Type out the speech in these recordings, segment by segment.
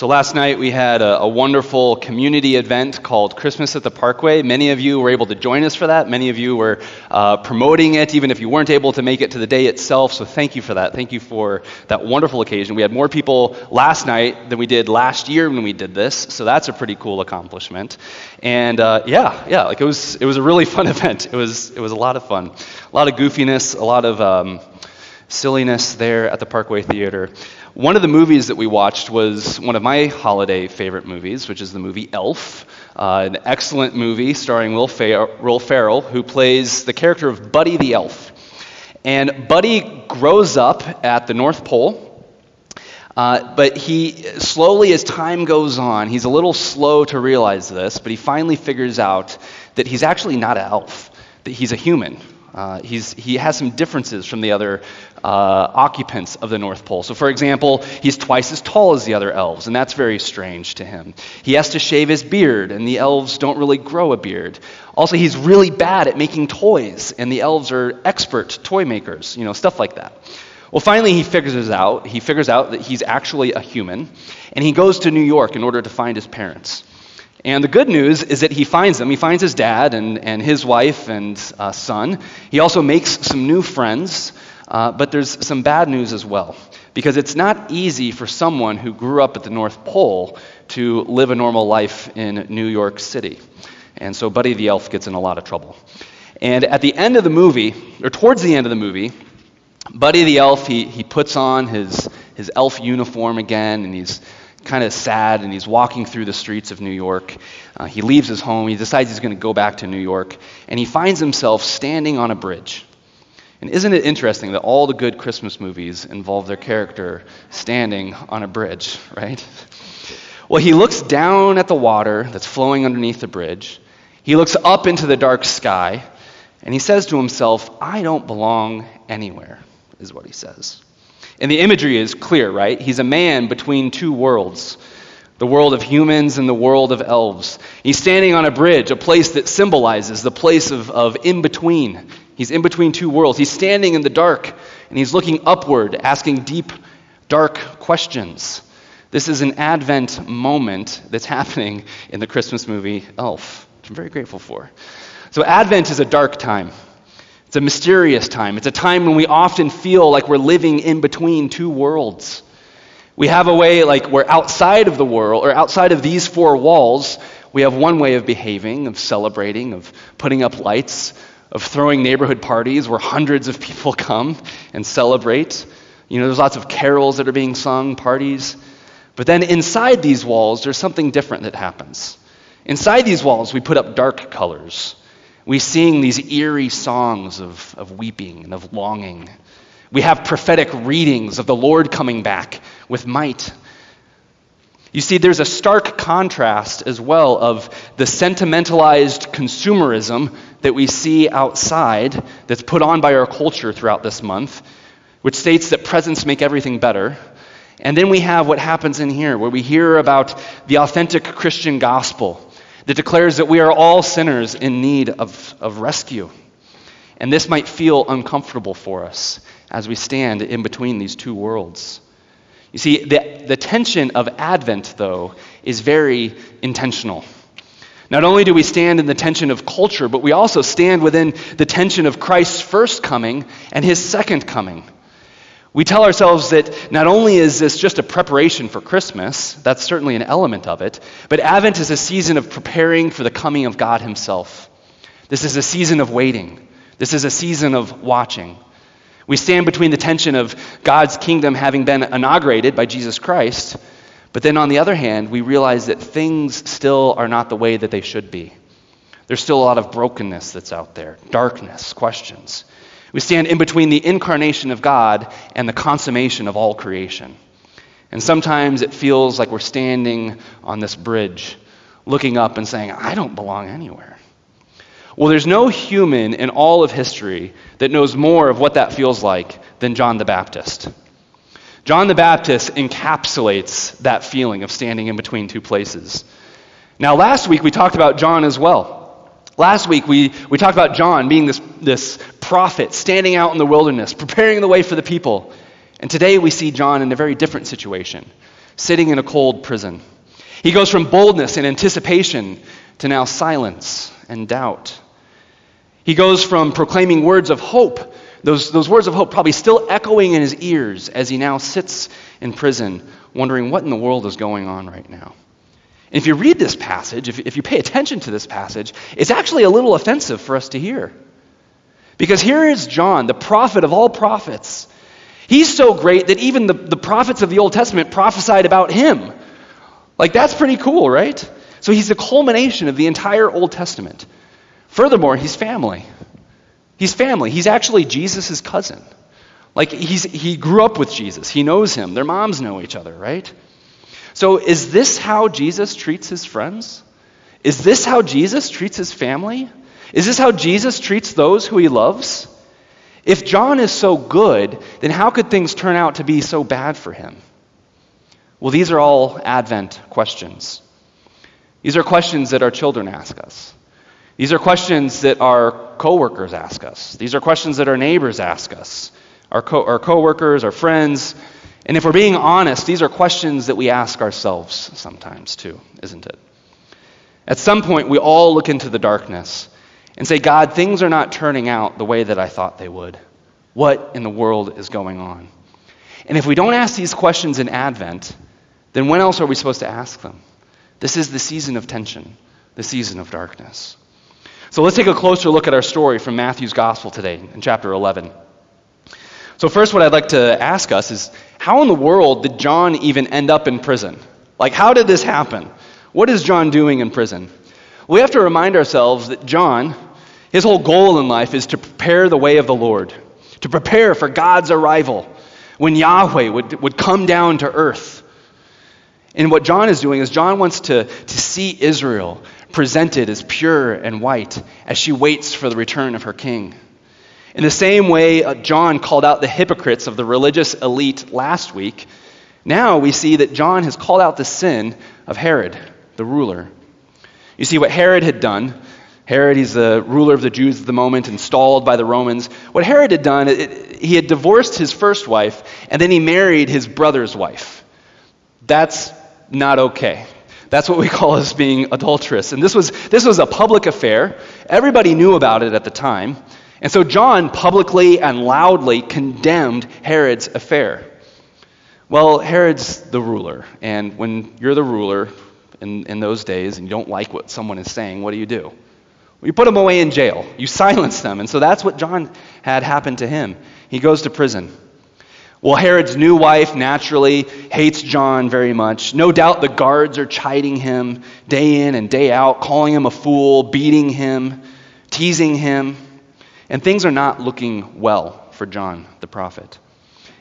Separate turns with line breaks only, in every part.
So last night we had a, a, wonderful community event called Christmas at the Parkway. Many of you were able to join us for that. Many of you were uh, promoting it, even if you weren't able to make it to the day itself. So thank you for that. Thank you for that wonderful occasion. We had more people last night than we did last year when we did this. So that's a pretty cool accomplishment. And uh, yeah, yeah, like it was it was a really fun event. It was it was a lot of fun, a lot of goofiness, a lot of um, silliness there at the Parkway Theater. One of the movies that we watched was one of my holiday favorite movies, which is the movie Elf, uh, an excellent movie starring Will, Will Ferrell, who plays the character of Buddy the Elf. And Buddy grows up at the North Pole. Uh, but he slowly, as time goes on, he's a little slow to realize this, but he finally figures out that he's actually not an elf, that he's a human. Uh, he has some differences from the other uh, occupants of the North Pole. So, for example, he's twice as tall as the other elves, and that's very strange to him. He has to shave his beard, and the elves don't really grow a beard. Also, he's really bad at making toys, and the elves are expert toy makers, you know, stuff like that. Well, finally, he figures this out. He figures out that he's actually a human, and he goes to New York in order to find his parents. And the good news is that he finds them. He finds his dad and, and his wife and uh, son. He also makes some new friends, uh, but there's some bad news as well. Because it's not easy for someone who grew up at the North Pole to live a normal life in New York City. And so Buddy the Elf gets in a lot of trouble. And at the end of the movie, or towards the end of the movie, Buddy the Elf, he, he puts on his, his elf uniform again, and he's kind of sad and he's walking through the streets of New York. Uh, he leaves his home. He decides he's going to go back to New York. And he finds himself standing on a bridge. And isn't it interesting that all the good Christmas movies involve their character standing on a bridge, right? Well, he looks down at the water that's flowing underneath the bridge. He looks up into the dark sky. And he says to himself, I don't belong anywhere, is what he says. And the imagery is clear, right? He's a man between two worlds the world of humans and the world of elves. He's standing on a bridge, a place that symbolizes the place of, of in between. He's in between two worlds. He's standing in the dark and he's looking upward, asking deep, dark questions. This is an Advent moment that's happening in the Christmas movie Elf, which I'm very grateful for. So, Advent is a dark time. It's a mysterious time. It's a time when we often feel like we're living in between two worlds. We have a way like we're outside of the world, or outside of these four walls, we have one way of behaving, of celebrating, of putting up lights, of throwing neighborhood parties where hundreds of people come and celebrate. You know, there's lots of carols that are being sung, parties. But then inside these walls, there's something different that happens. Inside these walls, we put up dark colors. We sing these eerie songs of, of weeping and of longing. We have prophetic readings of the Lord coming back with might. You see, there's a stark contrast as well of the sentimentalized consumerism that we see outside that's put on by our culture throughout this month, which states that presents make everything better. And then we have what happens in here, where we hear about the authentic Christian gospel that declares that we are all sinners in need of, of rescue. And this might feel uncomfortable for us as we stand in between these two worlds. You see, the, the tension of Advent, though, is very intentional. Not only do we stand in the tension of culture, but we also stand within the tension of Christ's first coming and his second coming. We tell ourselves that not only is this just a preparation for Christmas, that's certainly an element of it, but Advent is a season of preparing for the coming of God Himself. This is a season of waiting, this is a season of watching. We stand between the tension of God's kingdom having been inaugurated by Jesus Christ, but then on the other hand, we realize that things still are not the way that they should be. There's still a lot of brokenness that's out there, darkness, questions. We stand in between the incarnation of God and the consummation of all creation. And sometimes it feels like we're standing on this bridge, looking up and saying, I don't belong anywhere. Well, there's no human in all of history that knows more of what that feels like than John the Baptist. John the Baptist encapsulates that feeling of standing in between two places. Now, last week we talked about John as well. Last week, we, we talked about John being this, this prophet standing out in the wilderness, preparing the way for the people. And today, we see John in a very different situation, sitting in a cold prison. He goes from boldness and anticipation to now silence and doubt. He goes from proclaiming words of hope, those, those words of hope probably still echoing in his ears as he now sits in prison, wondering what in the world is going on right now. And if you read this passage, if, if you pay attention to this passage, it's actually a little offensive for us to hear. Because here is John, the prophet of all prophets. He's so great that even the, the prophets of the Old Testament prophesied about him. Like, that's pretty cool, right? So he's the culmination of the entire Old Testament. Furthermore, he's family. He's family. He's actually Jesus' cousin. Like, he's, he grew up with Jesus, he knows him. Their moms know each other, right? So, is this how Jesus treats his friends? Is this how Jesus treats his family? Is this how Jesus treats those who he loves? If John is so good, then how could things turn out to be so bad for him? Well, these are all Advent questions. These are questions that our children ask us. These are questions that our coworkers ask us. These are questions that our neighbors ask us, our, co- our coworkers, our friends. And if we're being honest, these are questions that we ask ourselves sometimes too, isn't it? At some point, we all look into the darkness and say, God, things are not turning out the way that I thought they would. What in the world is going on? And if we don't ask these questions in Advent, then when else are we supposed to ask them? This is the season of tension, the season of darkness. So let's take a closer look at our story from Matthew's Gospel today in chapter 11. So, first, what I'd like to ask us is how in the world did John even end up in prison? Like, how did this happen? What is John doing in prison? We have to remind ourselves that John, his whole goal in life is to prepare the way of the Lord, to prepare for God's arrival when Yahweh would, would come down to earth. And what John is doing is John wants to, to see Israel presented as pure and white as she waits for the return of her king. In the same way, uh, John called out the hypocrites of the religious elite last week, now we see that John has called out the sin of Herod, the ruler. You see, what Herod had done, Herod, he's the ruler of the Jews at the moment, installed by the Romans. What Herod had done, it, he had divorced his first wife, and then he married his brother's wife. That's not okay. That's what we call as being adulterous. And this was, this was a public affair. Everybody knew about it at the time. And so John publicly and loudly condemned Herod's affair. Well, Herod's the ruler. And when you're the ruler in, in those days and you don't like what someone is saying, what do you do? Well, you put them away in jail. You silence them. And so that's what John had happen to him. He goes to prison. Well, Herod's new wife naturally hates John very much. No doubt the guards are chiding him day in and day out, calling him a fool, beating him, teasing him. And things are not looking well for John the prophet.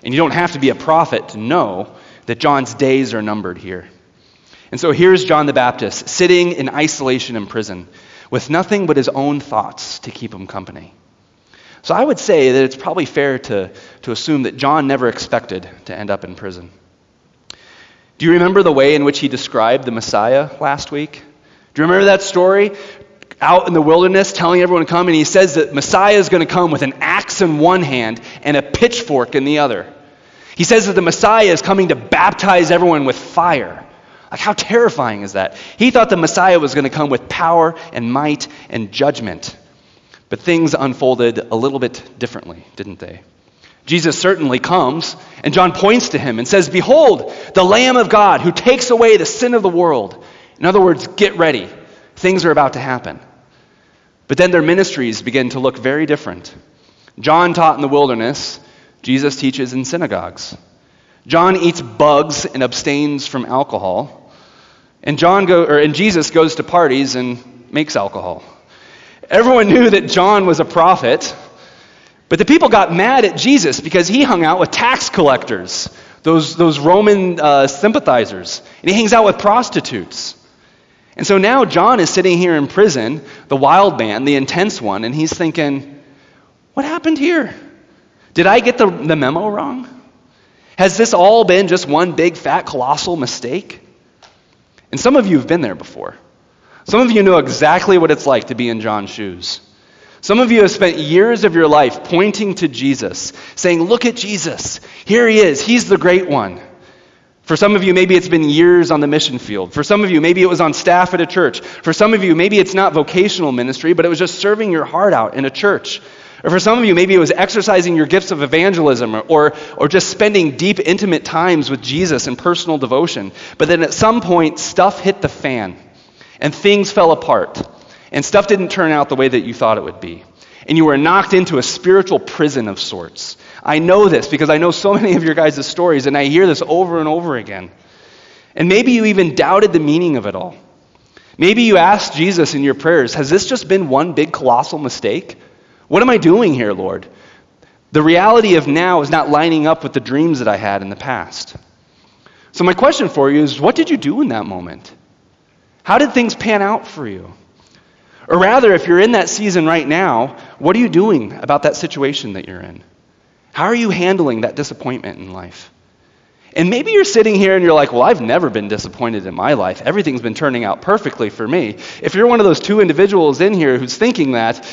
And you don't have to be a prophet to know that John's days are numbered here. And so here's John the Baptist sitting in isolation in prison with nothing but his own thoughts to keep him company. So I would say that it's probably fair to, to assume that John never expected to end up in prison. Do you remember the way in which he described the Messiah last week? Do you remember that story? Out in the wilderness, telling everyone to come, and he says that Messiah is going to come with an axe in one hand and a pitchfork in the other. He says that the Messiah is coming to baptize everyone with fire. Like, how terrifying is that? He thought the Messiah was going to come with power and might and judgment. But things unfolded a little bit differently, didn't they? Jesus certainly comes, and John points to him and says, Behold, the Lamb of God who takes away the sin of the world. In other words, get ready. Things are about to happen. But then their ministries begin to look very different. John taught in the wilderness, Jesus teaches in synagogues. John eats bugs and abstains from alcohol. And, John go, or, and Jesus goes to parties and makes alcohol. Everyone knew that John was a prophet, but the people got mad at Jesus because he hung out with tax collectors, those, those Roman uh, sympathizers, and he hangs out with prostitutes. And so now John is sitting here in prison, the wild man, the intense one, and he's thinking, what happened here? Did I get the, the memo wrong? Has this all been just one big, fat, colossal mistake? And some of you have been there before. Some of you know exactly what it's like to be in John's shoes. Some of you have spent years of your life pointing to Jesus, saying, Look at Jesus. Here he is. He's the great one. For some of you, maybe it's been years on the mission field. For some of you, maybe it was on staff at a church. For some of you, maybe it's not vocational ministry, but it was just serving your heart out in a church. Or for some of you, maybe it was exercising your gifts of evangelism or, or, or, just spending deep, intimate times with Jesus in personal devotion. But then at some point, stuff hit the fan and things fell apart. And stuff didn't turn out the way that you thought it would be. And you were knocked into a spiritual prison of sorts. I know this because I know so many of your guys' stories, and I hear this over and over again. And maybe you even doubted the meaning of it all. Maybe you asked Jesus in your prayers, Has this just been one big colossal mistake? What am I doing here, Lord? The reality of now is not lining up with the dreams that I had in the past. So, my question for you is what did you do in that moment? How did things pan out for you? Or rather, if you're in that season right now, what are you doing about that situation that you're in? How are you handling that disappointment in life? And maybe you're sitting here and you're like, well, I've never been disappointed in my life. Everything's been turning out perfectly for me. If you're one of those two individuals in here who's thinking that,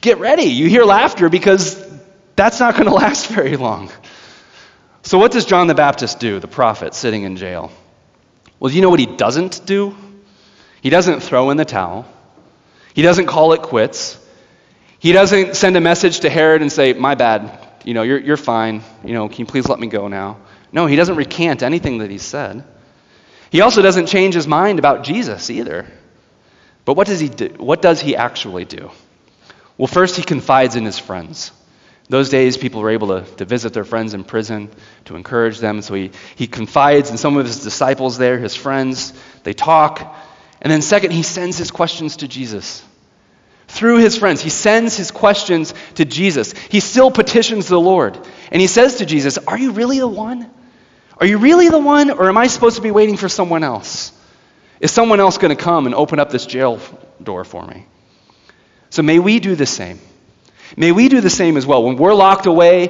get ready. You hear laughter because that's not going to last very long. So, what does John the Baptist do, the prophet sitting in jail? Well, do you know what he doesn't do? He doesn't throw in the towel, he doesn't call it quits. He doesn't send a message to Herod and say, My bad, you know, you're, you're fine. You know, can you please let me go now? No, he doesn't recant anything that he said. He also doesn't change his mind about Jesus either. But what does he do? What does he actually do? Well, first, he confides in his friends. Those days, people were able to, to visit their friends in prison to encourage them. So he, he confides in some of his disciples there, his friends. They talk. And then, second, he sends his questions to Jesus through his friends. He sends his questions to Jesus. He still petitions the Lord. And he says to Jesus, Are you really the one? Are you really the one, or am I supposed to be waiting for someone else? Is someone else going to come and open up this jail door for me? So may we do the same. May we do the same as well. When we're locked away,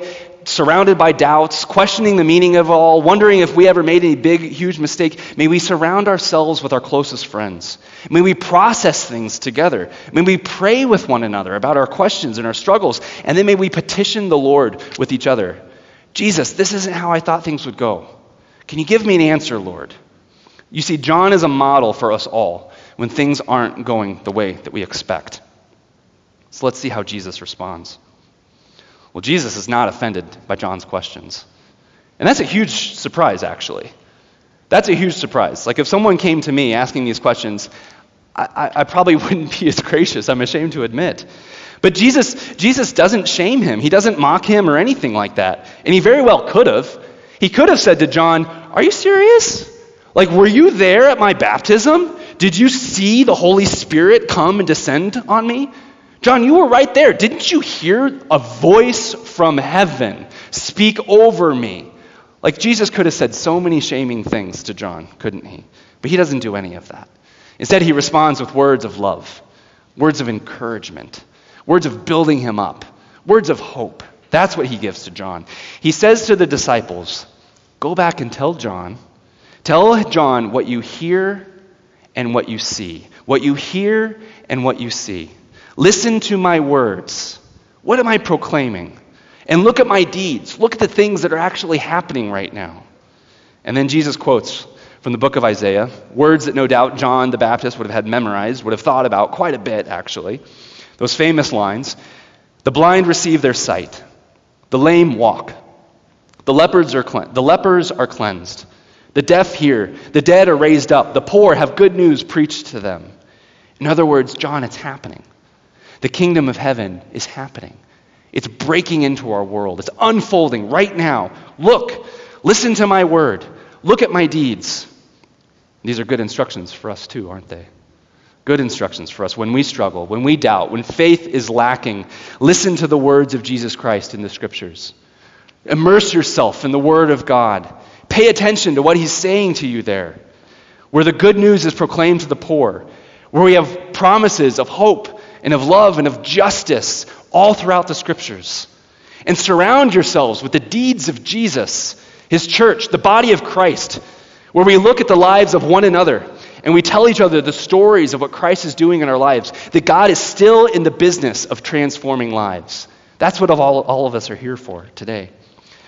surrounded by doubts, questioning the meaning of all, wondering if we ever made any big, huge mistake, may we surround ourselves with our closest friends. May we process things together. May we pray with one another about our questions and our struggles. And then may we petition the Lord with each other. Jesus, this isn't how I thought things would go. Can you give me an answer, Lord? You see, John is a model for us all when things aren't going the way that we expect. So let's see how Jesus responds. Well, Jesus is not offended by John's questions. And that's a huge surprise, actually. That's a huge surprise. Like, if someone came to me asking these questions, I, I, probably wouldn't be as gracious, I'm ashamed to admit. But Jesus, Jesus doesn't shame him, he doesn't mock him or anything like that. And he very well could have. He could have said to John, Are you serious? Like, were you there at my baptism? Did you see the Holy Spirit come and descend on me? John, you were right there. Didn't you hear a voice from heaven speak over me? Like Jesus could have said so many shaming things to John, couldn't he? But he doesn't do any of that. Instead, he responds with words of love, words of encouragement, words of building him up, words of hope. That's what he gives to John. He says to the disciples, Go back and tell John, tell John what you hear and what you see. What you hear and what you see. Listen to my words. What am I proclaiming? And look at my deeds. Look at the things that are actually happening right now. And then Jesus quotes from the book of Isaiah, words that no doubt John the Baptist would have had memorized, would have thought about quite a bit, actually. Those famous lines The blind receive their sight, the lame walk, the lepers are, cle- the lepers are cleansed, the deaf hear, the dead are raised up, the poor have good news preached to them. In other words, John, it's happening. The kingdom of heaven is happening. It's breaking into our world. It's unfolding right now. Look, listen to my word. Look at my deeds. These are good instructions for us too, aren't they? Good instructions for us when we struggle, when we doubt, when faith is lacking. Listen to the words of Jesus Christ in the scriptures. Immerse yourself in the word of God. Pay attention to what he's saying to you there. Where the good news is proclaimed to the poor, where we have promises of hope and of love and of justice all throughout the scriptures. And surround yourselves with the deeds of Jesus, his church, the body of Christ, where we look at the lives of one another and we tell each other the stories of what Christ is doing in our lives, that God is still in the business of transforming lives. That's what all, all of us are here for today.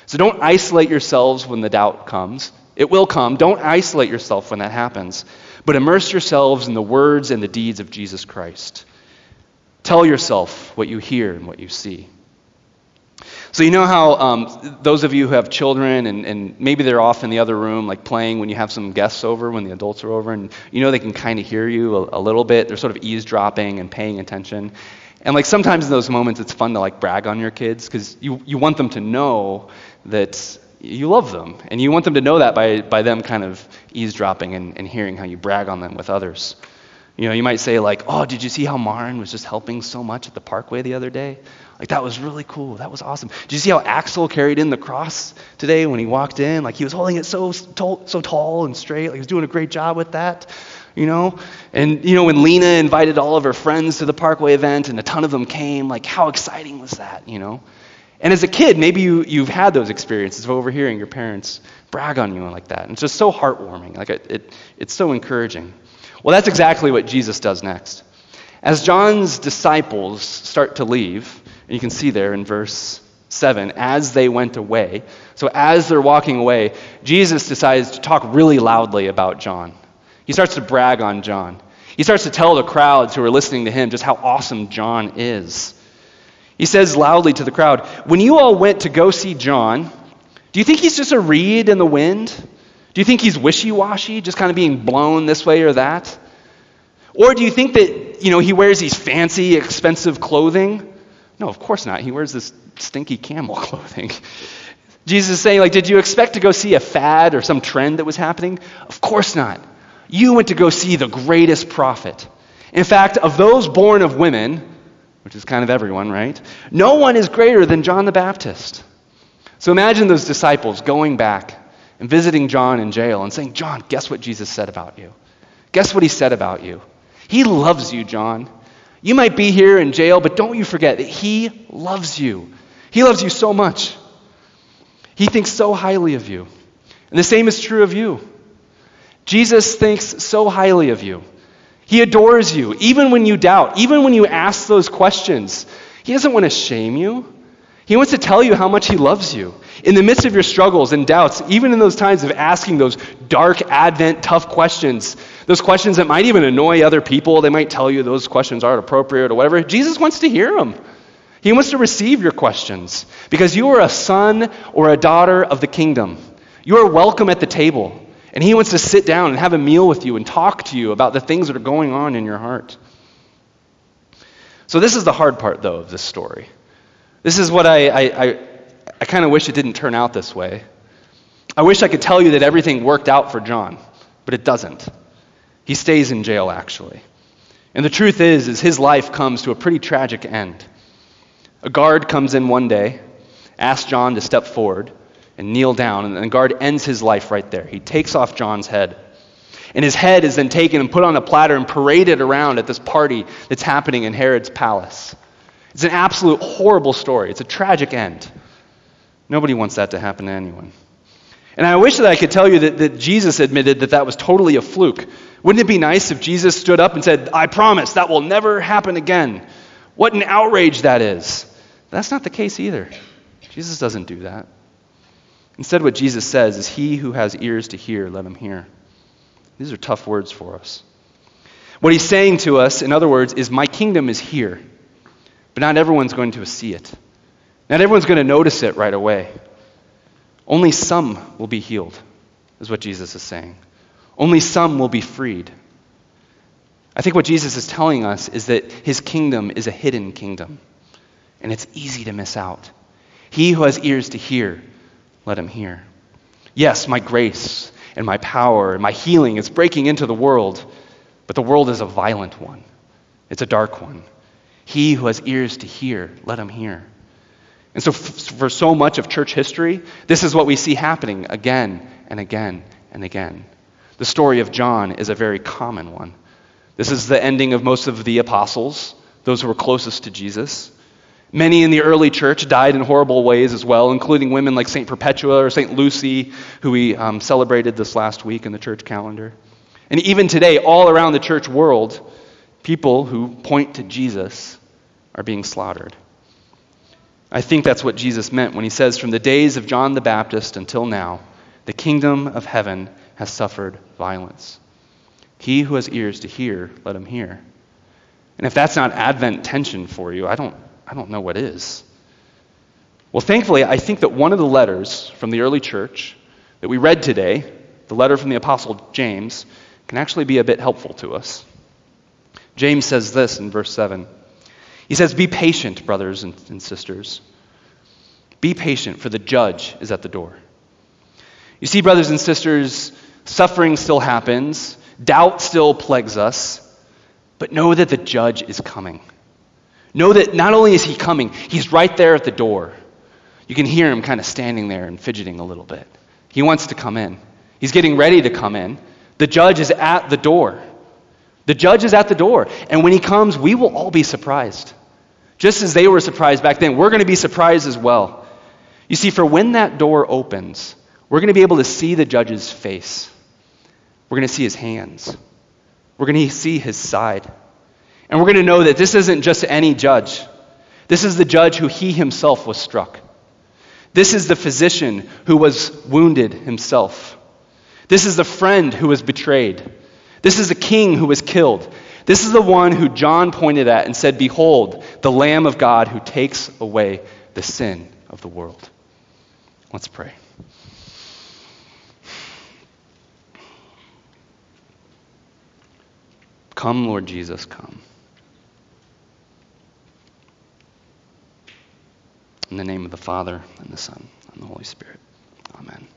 So don't isolate yourselves when the doubt comes. It will come. Don't isolate yourself when that happens, but immerse yourselves in the words and the deeds of Jesus Christ. Tell yourself what you hear and what you see. So, you know how um, those of you who have children and, and maybe they're off in the other room, like playing when you have some guests over, when the adults are over, and you know they can kind of hear you a, a little bit. They're sort of eavesdropping and paying attention. And like sometimes in those moments, it's fun to like brag on your kids because you, you want them to know that you love them. And you want them to know that by, by them kind of eavesdropping and, and hearing how you brag on them with others. You know, you might say, like, oh, did you see how Marin was just helping so much at the parkway the other day? Like, that was really cool. That was awesome. Did you see how Axel carried in the cross today when he walked in? Like, he was holding it so, so, tall and straight. Like, he was doing a great job with that, you know? And, you know, when Lena invited all of her friends to the parkway event and a ton of them came, like, how exciting was that, you know? And as a kid, maybe you, you've had those experiences of overhearing your parents brag on you like that. And it's just so heartwarming. Like it, it, it's so encouraging. Well, that's exactly what Jesus does next. As John's disciples start to leave, and you can see there in verse 7, as they went away, so as they're walking away, Jesus decides to talk really loudly about John. He starts to brag on John. He starts to tell the crowds who are listening to him just how awesome John is. He says loudly to the crowd, When you all went to go see John, do you think he's just a reed in the wind? Do you think he's wishy washy, just kind of being blown this way or that? Or do you think that, you know, he wears these fancy, expensive clothing? No, of course not. He wears this stinky camel clothing. Jesus is saying, like, did you expect to go see a fad or some trend that was happening? Of course not. You went to go see the greatest prophet. In fact, of those born of women, which is kind of everyone, right? No one is greater than John the Baptist. So imagine those disciples going back and visiting John in jail and saying, John, guess what Jesus said about you? Guess what he said about you? He loves you, John. You might be here in jail, but don't you forget that he loves you. He loves you so much. He thinks so highly of you. And the same is true of you. Jesus thinks so highly of you. He adores you, even when you doubt, even when you ask those questions. He doesn't want to shame you. He wants to tell you how much He loves you. In the midst of your struggles and doubts, even in those times of asking those dark, Advent, tough questions, those questions that might even annoy other people, they might tell you those questions aren't appropriate or whatever, Jesus wants to hear them. He wants to receive your questions because you are a son or a daughter of the kingdom. You are welcome at the table. And he wants to sit down and have a meal with you and talk to you about the things that are going on in your heart. So, this is the hard part, though, of this story. This is what I, I, I, I kind of wish it didn't turn out this way. I wish I could tell you that everything worked out for John, but it doesn't. He stays in jail, actually. And the truth is, is his life comes to a pretty tragic end. A guard comes in one day, asks John to step forward, and kneel down, and the guard ends his life right there. He takes off John's head. And his head is then taken and put on a platter and paraded around at this party that's happening in Herod's palace. It's an absolute horrible story. It's a tragic end. Nobody wants that to happen to anyone. And I wish that I could tell you that, that Jesus admitted that that was totally a fluke. Wouldn't it be nice if Jesus stood up and said, I promise that will never happen again? What an outrage that is. That's not the case either. Jesus doesn't do that. Instead, what Jesus says is, He who has ears to hear, let him hear. These are tough words for us. What he's saying to us, in other words, is, My kingdom is here, but not everyone's going to see it. Not everyone's going to notice it right away. Only some will be healed, is what Jesus is saying. Only some will be freed. I think what Jesus is telling us is that his kingdom is a hidden kingdom, and it's easy to miss out. He who has ears to hear, let him hear. Yes, my grace and my power and my healing is breaking into the world, but the world is a violent one, it's a dark one. He who has ears to hear, let him hear. And so, for so much of church history, this is what we see happening again and again and again. The story of John is a very common one. This is the ending of most of the apostles, those who were closest to Jesus. Many in the early church died in horrible ways as well, including women like St. Perpetua or St. Lucy, who we um, celebrated this last week in the church calendar. And even today, all around the church world, people who point to Jesus are being slaughtered. I think that's what Jesus meant when he says, From the days of John the Baptist until now, The kingdom of heaven has suffered violence. He who has ears to hear, let him hear. And if that's not Advent tension for you, I don't, I don't know what is. Well, thankfully, I think that one of the letters from the early church that we read today, the letter from the Apostle James, can actually be a bit helpful to us. James says this in verse 7. He says, Be patient, brothers and, and sisters. Be patient, for the judge is at the door. You see, brothers and sisters, suffering still happens, doubt still plagues us, but know that the judge is coming. Know that not only is he coming, he's right there at the door. You can hear him kind of standing there and fidgeting a little bit. He wants to come in. He's getting ready to come in. The judge is at the door. The judge is at the door. And when he comes, we will all be surprised. Just as they were surprised back then, we're going to be surprised as well. You see, for when that door opens, we're going to be able to see the judge's face. We're going to see his hands. We're going to see his side. And we're going to know that this isn't just any judge. This is the judge who he himself was struck. This is the physician who was wounded himself. This is the friend who was betrayed. This is the king who was killed. This is the one who John pointed at and said, Behold, the Lamb of God who takes away the sin of the world. Let's pray. Come, Lord Jesus, come. In the name of the Father, and the Son, and the Holy Spirit. Amen.